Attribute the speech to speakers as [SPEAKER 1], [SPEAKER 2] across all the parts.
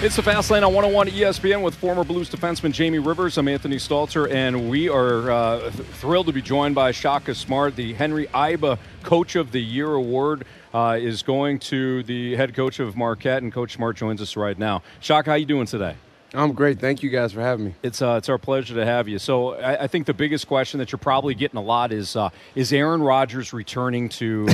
[SPEAKER 1] It's the Fast Lane on 101 ESPN with former Blues defenseman Jamie Rivers. I'm Anthony Stalter, and we are uh, thrilled to be joined by Shaka Smart. The Henry Iba Coach of the Year award uh, is going to the head coach of Marquette, and Coach Smart joins us right now. Shaka, how you doing today?
[SPEAKER 2] I'm great. Thank you guys for having me.
[SPEAKER 1] It's uh, it's our pleasure to have you. So I, I, think the biggest question that you're probably getting a lot is uh, is Aaron Rodgers returning to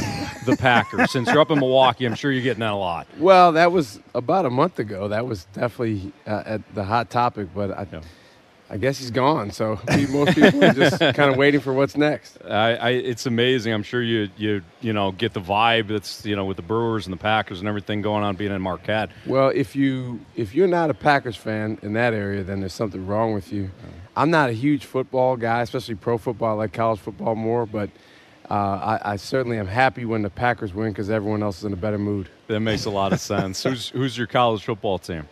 [SPEAKER 1] the Packers? Since you're up in Milwaukee, I'm sure you're getting that a lot.
[SPEAKER 2] Well, that was about a month ago. That was definitely uh, at the hot topic, but I. Yeah. I guess he's gone. So most people are just kind of waiting for what's next.
[SPEAKER 1] I, I, it's amazing. I'm sure you you you know get the vibe that's you know with the Brewers and the Packers and everything going on being in Marquette.
[SPEAKER 2] Well, if you if you're not a Packers fan in that area, then there's something wrong with you. I'm not a huge football guy, especially pro football. I like college football more, but uh, I, I, certainly am happy when the Packers win because everyone else is in a better mood.
[SPEAKER 1] That makes a lot of sense. who's who's your college football team?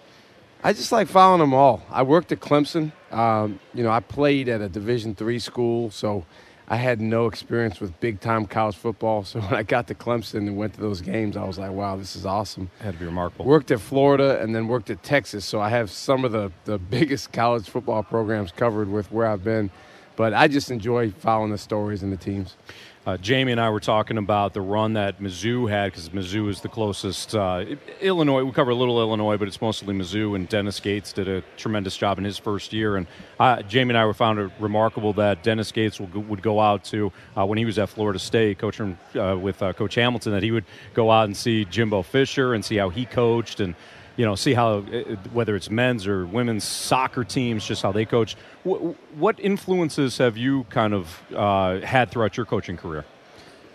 [SPEAKER 2] I just like following them all. I worked at Clemson. Um, you know, I played at a Division three school, so I had no experience with big time college football. So when I got to Clemson and went to those games, I was like, wow, this is awesome.
[SPEAKER 1] Had to be remarkable.
[SPEAKER 2] Worked at Florida and then worked at Texas, so I have some of the, the biggest college football programs covered with where I've been. But I just enjoy following the stories and the teams.
[SPEAKER 1] Uh, Jamie and I were talking about the run that Mizzou had because Mizzou is the closest. Uh, Illinois, we cover a little Illinois, but it's mostly Mizzou, and Dennis Gates did a tremendous job in his first year. And uh, Jamie and I were found it remarkable that Dennis Gates would, would go out to, uh, when he was at Florida State, coaching uh, with uh, Coach Hamilton, that he would go out and see Jimbo Fisher and see how he coached and you know, see how uh, whether it's men's or women's soccer teams, just how they coach. What influences have you kind of uh, had throughout your coaching career?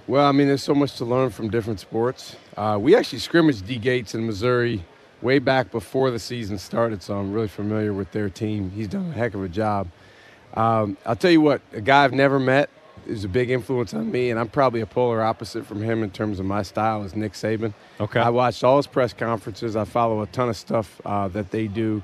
[SPEAKER 2] Well, I mean, there's so much to learn from different sports. Uh, we actually scrimmaged D Gates in Missouri way back before the season started, so I'm really familiar with their team. He's done a heck of a job. Um, I'll tell you what, a guy I've never met is a big influence on me, and I'm probably a polar opposite from him in terms of my style. Is Nick Saban?
[SPEAKER 1] Okay.
[SPEAKER 2] I watched all his press conferences. I follow a ton of stuff uh, that they do,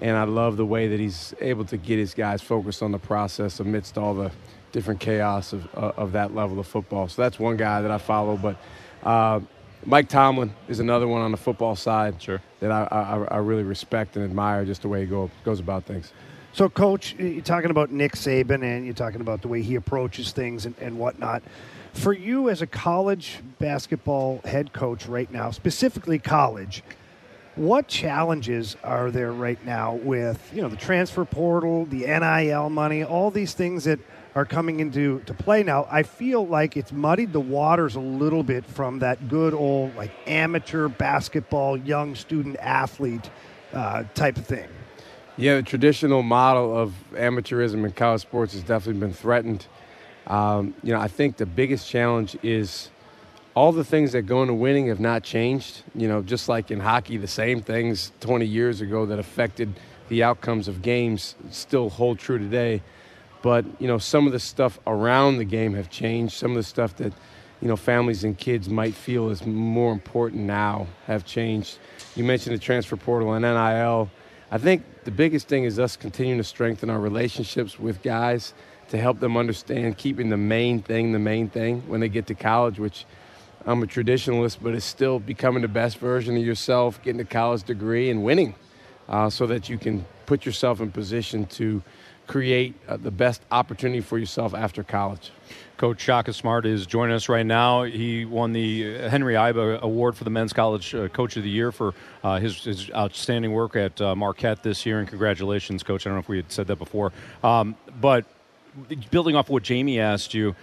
[SPEAKER 2] and I love the way that he's able to get his guys focused on the process amidst all the different chaos of, uh, of that level of football. So that's one guy that I follow. But uh, Mike Tomlin is another one on the football side
[SPEAKER 1] sure.
[SPEAKER 2] that I, I, I really respect and admire just the way he go, goes about things.
[SPEAKER 3] So, Coach, you're talking about Nick Saban and you're talking about the way he approaches things and, and whatnot. For you as a college basketball head coach right now, specifically college, what challenges are there right now with you know the transfer portal, the NIL money, all these things that are coming into to play now? I feel like it's muddied the waters a little bit from that good old like amateur basketball, young student athlete uh, type of thing.
[SPEAKER 2] Yeah, the traditional model of amateurism in college sports has definitely been threatened. Um, you know, I think the biggest challenge is all the things that go into winning have not changed. You know, just like in hockey, the same things 20 years ago that affected the outcomes of games still hold true today. But, you know, some of the stuff around the game have changed. Some of the stuff that, you know, families and kids might feel is more important now have changed. You mentioned the transfer portal and NIL. I think the biggest thing is us continuing to strengthen our relationships with guys to help them understand keeping the main thing the main thing when they get to college, which I'm a traditionalist, but it's still becoming the best version of yourself, getting a college degree, and winning uh, so that you can put yourself in position to create uh, the best opportunity for yourself after college.
[SPEAKER 1] Coach Shaka Smart is joining us right now. He won the Henry Iba Award for the Men's College uh, Coach of the Year for uh, his, his, outstanding work at uh, Marquette this year. And congratulations, Coach. I don't know if we had said that before. Um, but building off what Jamie asked you,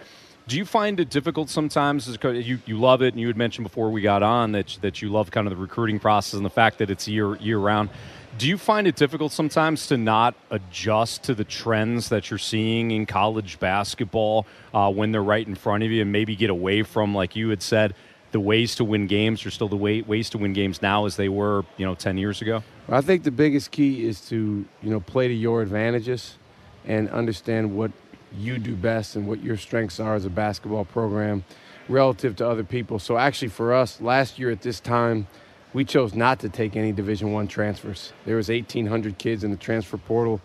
[SPEAKER 1] Do you find it difficult sometimes? As you you love it, and you had mentioned before we got on that that you love kind of the recruiting process and the fact that it's year year round. Do you find it difficult sometimes to not adjust to the trends that you're seeing in college basketball uh, when they're right in front of you, and maybe get away from, like you had said, the ways to win games are still the way, ways to win games now as they were, you know, ten years ago?
[SPEAKER 2] I think the biggest key is to you know play to your advantages and understand what you do best and what your strengths are as a basketball program relative to other people. So actually, for us, last year at this time we chose not to take any division one transfers. There was 1800 kids in the transfer portal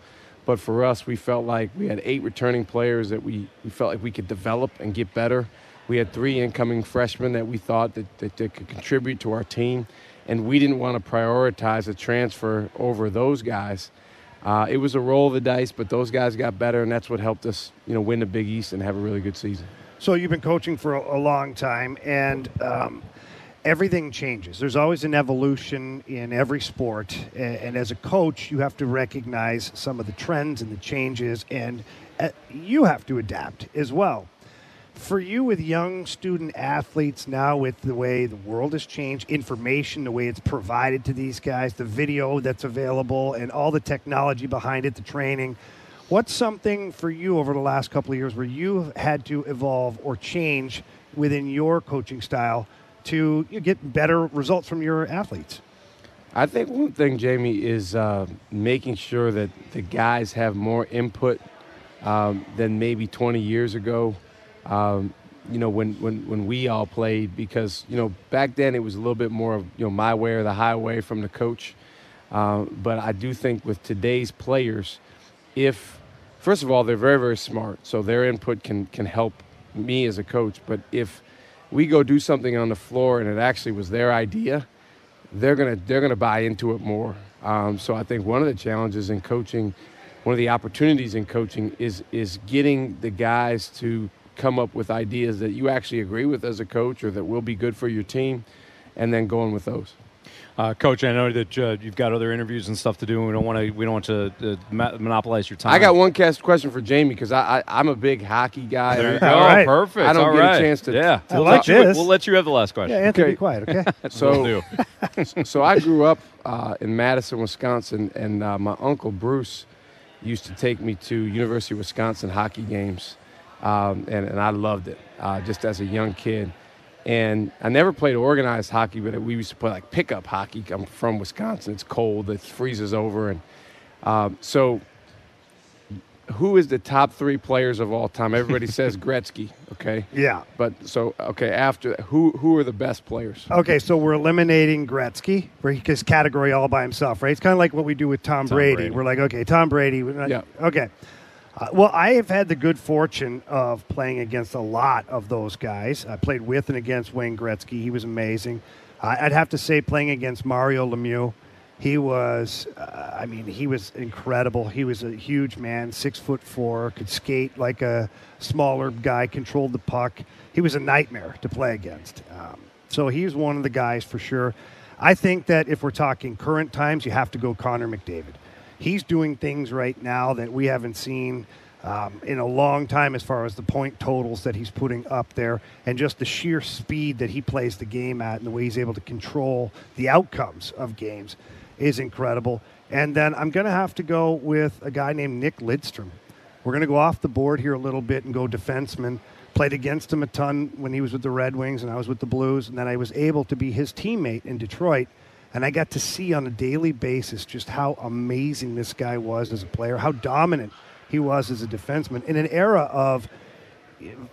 [SPEAKER 2] but for us we felt like we had eight returning players that we, we felt like we could develop and get better. We had three incoming freshmen that we thought that, that, that could contribute to our team and we didn't want to prioritize a transfer over those guys. Uh, it was a roll of the dice but those guys got better and that's what helped us you know win the big east and have a really good season.
[SPEAKER 3] So you've been coaching for a, long time and um, everything changes. There's always an evolution in every sport. And as a coach, you have to recognize some of the trends and the changes, and uh, you have to adapt as well. For you, with young student athletes now, with the way the world has changed, information, the way it's provided to these guys, the video that's available, and all the technology behind it, the training, what's something for you over the last couple of years where you've had to evolve or change within your coaching style to you know, get better results from your athletes?
[SPEAKER 2] I think one thing, Jamie, is uh, making sure that the guys have more input um, than maybe 20 years ago. Um, you know, when, when, when we all played, because, you know, back then it was a little bit more of, you know, my way or the highway from the coach. Uh, but I do think with today's players, if, first of all, they're very, very smart, so their input can, can help me as a coach. But if we go do something on the floor and it actually was their idea, they're gonna they're gonna buy into it more. Um, so I think one of the challenges in coaching, one of the opportunities in coaching is is getting the guys to come up with ideas that you actually agree with as a coach or that will be good for your team, and then going with those.
[SPEAKER 1] Uh, Coach, I know that uh, you've got other interviews and stuff to do, and we don't want to we don't want to uh, monopolize your time.
[SPEAKER 2] I got one cast question for Jamie because I, I am a big hockey guy.
[SPEAKER 1] There you go. All right. Perfect.
[SPEAKER 2] I don't
[SPEAKER 1] All
[SPEAKER 2] get
[SPEAKER 1] right.
[SPEAKER 2] a chance to.
[SPEAKER 1] Yeah,
[SPEAKER 3] we'll let, you,
[SPEAKER 1] we'll let you have the last question.
[SPEAKER 3] Yeah, Anthony, okay. be quiet. Okay.
[SPEAKER 2] so, so I grew up uh, in Madison, Wisconsin, and uh, my uncle Bruce used to take me to University of Wisconsin hockey games, um, and and I loved it uh, just as a young kid. And I never played organized hockey, but we used to play like pickup hockey. I'm from Wisconsin. It's cold. It freezes over. And um, so, who is the top three players of all time? Everybody says Gretzky. Okay.
[SPEAKER 3] Yeah.
[SPEAKER 2] But so okay. After who who are the best players?
[SPEAKER 3] Okay, so we're eliminating Gretzky for his category all by himself, right? It's kind of like what we do with Tom, Tom Brady. Brady. We're like, okay, Tom Brady.
[SPEAKER 2] Yeah.
[SPEAKER 3] Okay. Uh, well, I have had the good fortune of playing against a lot of those guys. I played with and against Wayne Gretzky. He was amazing. Uh, I'd have to say, playing against Mario Lemieux, he was, uh, I mean, he was incredible. He was a huge man, six foot four, could skate like a smaller guy, controlled the puck. He was a nightmare to play against. Um, so he's one of the guys for sure. I think that if we're talking current times, you have to go Connor McDavid he's doing things right now that we haven't seen um, in a long time as far as the point totals that he's putting up there and just the sheer speed that he plays the game at and the way he's able to control the outcomes of games is incredible. And then I'm going to have to go with a guy named Nick Lidstrom. We're going to go off the board here a little bit and go defenseman. Played against him a ton when he was with the Red Wings and I was with the Blues, and then I was able to be his teammate in Detroit and I got to see on a daily basis just how amazing this guy was as a player, how dominant he was as a defenseman in an era of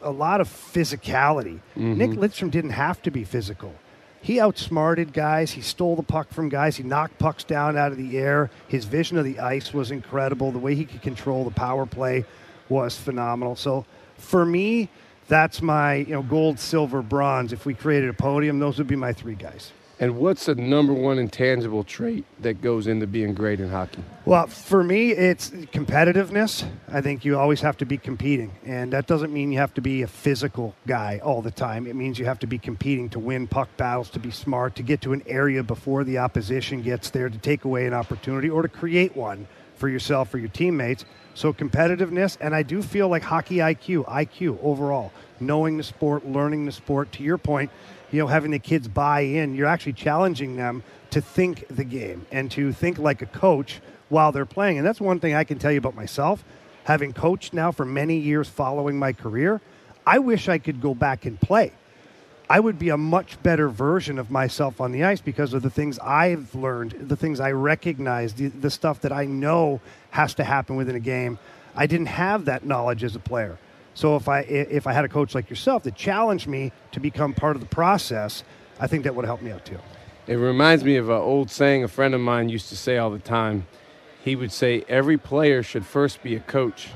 [SPEAKER 3] a lot of physicality. Mm-hmm. Nick Lidstrom didn't have to be physical. He outsmarted guys. He stole the puck from guys. He knocked pucks down out of the air. His vision of the ice was incredible. The way he could control the power play was phenomenal. So for me, that's my you know gold, silver, bronze. If we created a podium, those would be my three guys.
[SPEAKER 2] And what's the number one intangible trait that goes into being great in hockey?
[SPEAKER 3] Well, for me, it's competitiveness. I think you always have to be competing. And that doesn't mean you have to be a physical guy all the time. It means you have to be competing to win puck battles, to be smart, to get to an area before the opposition gets there, to take away an opportunity or to create one for yourself, for your teammates. So competitiveness, and I do feel like hockey IQ, IQ overall, knowing the sport, learning the sport. To your point, you know, having the kids buy in, you're actually challenging them to think the game and to think like a coach while they're playing. And that's one thing I can tell you about myself. Having coached now for many years following my career, I wish I could go back and play. I would be a much better version of myself on the ice because of the things I've learned, the things I recognize, the, the stuff that I know has to happen within a game. I didn't have that knowledge as a player. So if I if I had a coach like yourself that challenged me to become part of the process, I think that would help me out too.
[SPEAKER 2] It reminds me of an old saying a friend of mine used to say all the time. He would say every player should first be a coach,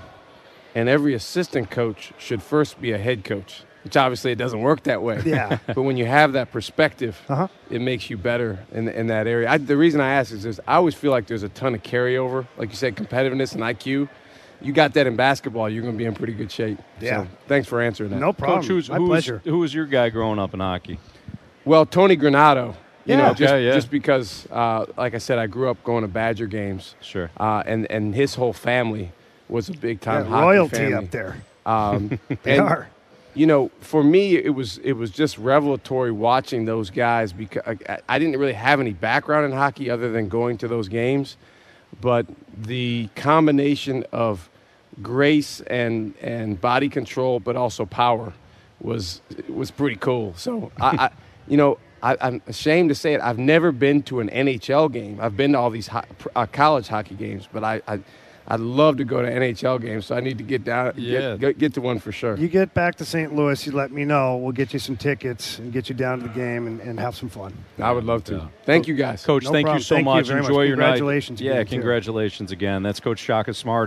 [SPEAKER 2] and every assistant coach should first be a head coach. Which obviously it doesn't work that way.
[SPEAKER 3] Yeah.
[SPEAKER 2] but when you have that perspective,
[SPEAKER 3] Uh-huh.
[SPEAKER 2] it makes you better in, in that area. I, the reason I ask is this: I always feel like there's a ton of carryover, like you said, competitiveness and IQ. You got that in basketball, you're going to be in pretty good shape.
[SPEAKER 3] Yeah.
[SPEAKER 2] So, thanks for answering that.
[SPEAKER 3] No problem.
[SPEAKER 1] Coach, who's,
[SPEAKER 3] My
[SPEAKER 1] who was,
[SPEAKER 3] pleasure.
[SPEAKER 1] who was your guy growing up in hockey?
[SPEAKER 2] Well, Tony Granato. You
[SPEAKER 3] Yeah.
[SPEAKER 2] know, just,
[SPEAKER 1] Okay, yeah.
[SPEAKER 2] just because, uh, like I said, I grew up going to Badger games.
[SPEAKER 1] Sure.
[SPEAKER 2] Uh, and, and his whole family was a big time
[SPEAKER 3] Yeah,
[SPEAKER 2] hockey
[SPEAKER 3] royalty
[SPEAKER 2] family.
[SPEAKER 3] up there.
[SPEAKER 2] Um,
[SPEAKER 3] They
[SPEAKER 2] and,
[SPEAKER 3] are.
[SPEAKER 2] You know, for me, it was it was just revelatory watching those guys because I, I didn't really have any background in hockey other than going to those games, but the combination of grace and and body control, but also power, was was pretty cool. So I, I you know. I, I'm ashamed to say it. I've never been to an NHL game. I've been to all these ho- uh, college hockey games, but I, I, I'd love to go to NHL games. So I need to get down,
[SPEAKER 1] Yeah.
[SPEAKER 2] get, get, get to one for sure.
[SPEAKER 3] You get back to St. Louis, you let me know. We'll get you some tickets and get you down to the game and, and have some fun.
[SPEAKER 2] I would love to.
[SPEAKER 1] Yeah.
[SPEAKER 2] Thank you guys.
[SPEAKER 1] Coach,
[SPEAKER 3] No
[SPEAKER 1] thank
[SPEAKER 3] problem.
[SPEAKER 1] you so
[SPEAKER 3] Thank you
[SPEAKER 1] much.
[SPEAKER 3] very much.
[SPEAKER 1] Enjoy your night.
[SPEAKER 3] Congratulations
[SPEAKER 1] Yeah,
[SPEAKER 3] again, too.
[SPEAKER 1] congratulations again. That's Coach Shaka Smart.